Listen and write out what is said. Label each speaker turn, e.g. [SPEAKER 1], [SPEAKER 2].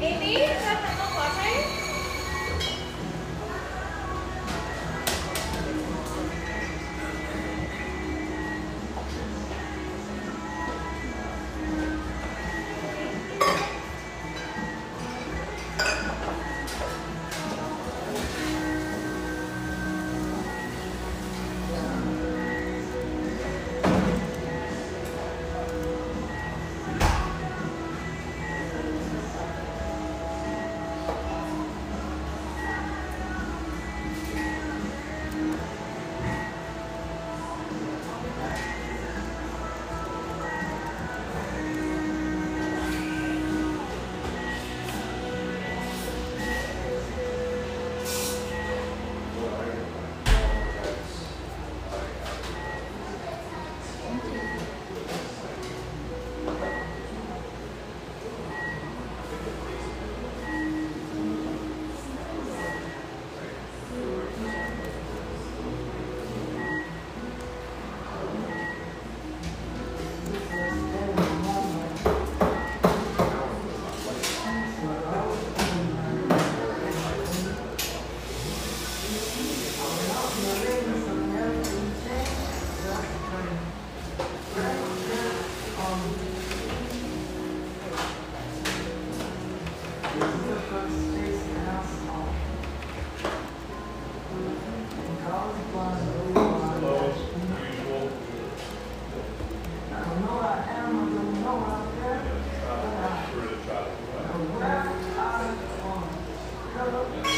[SPEAKER 1] Amy,
[SPEAKER 2] little bit.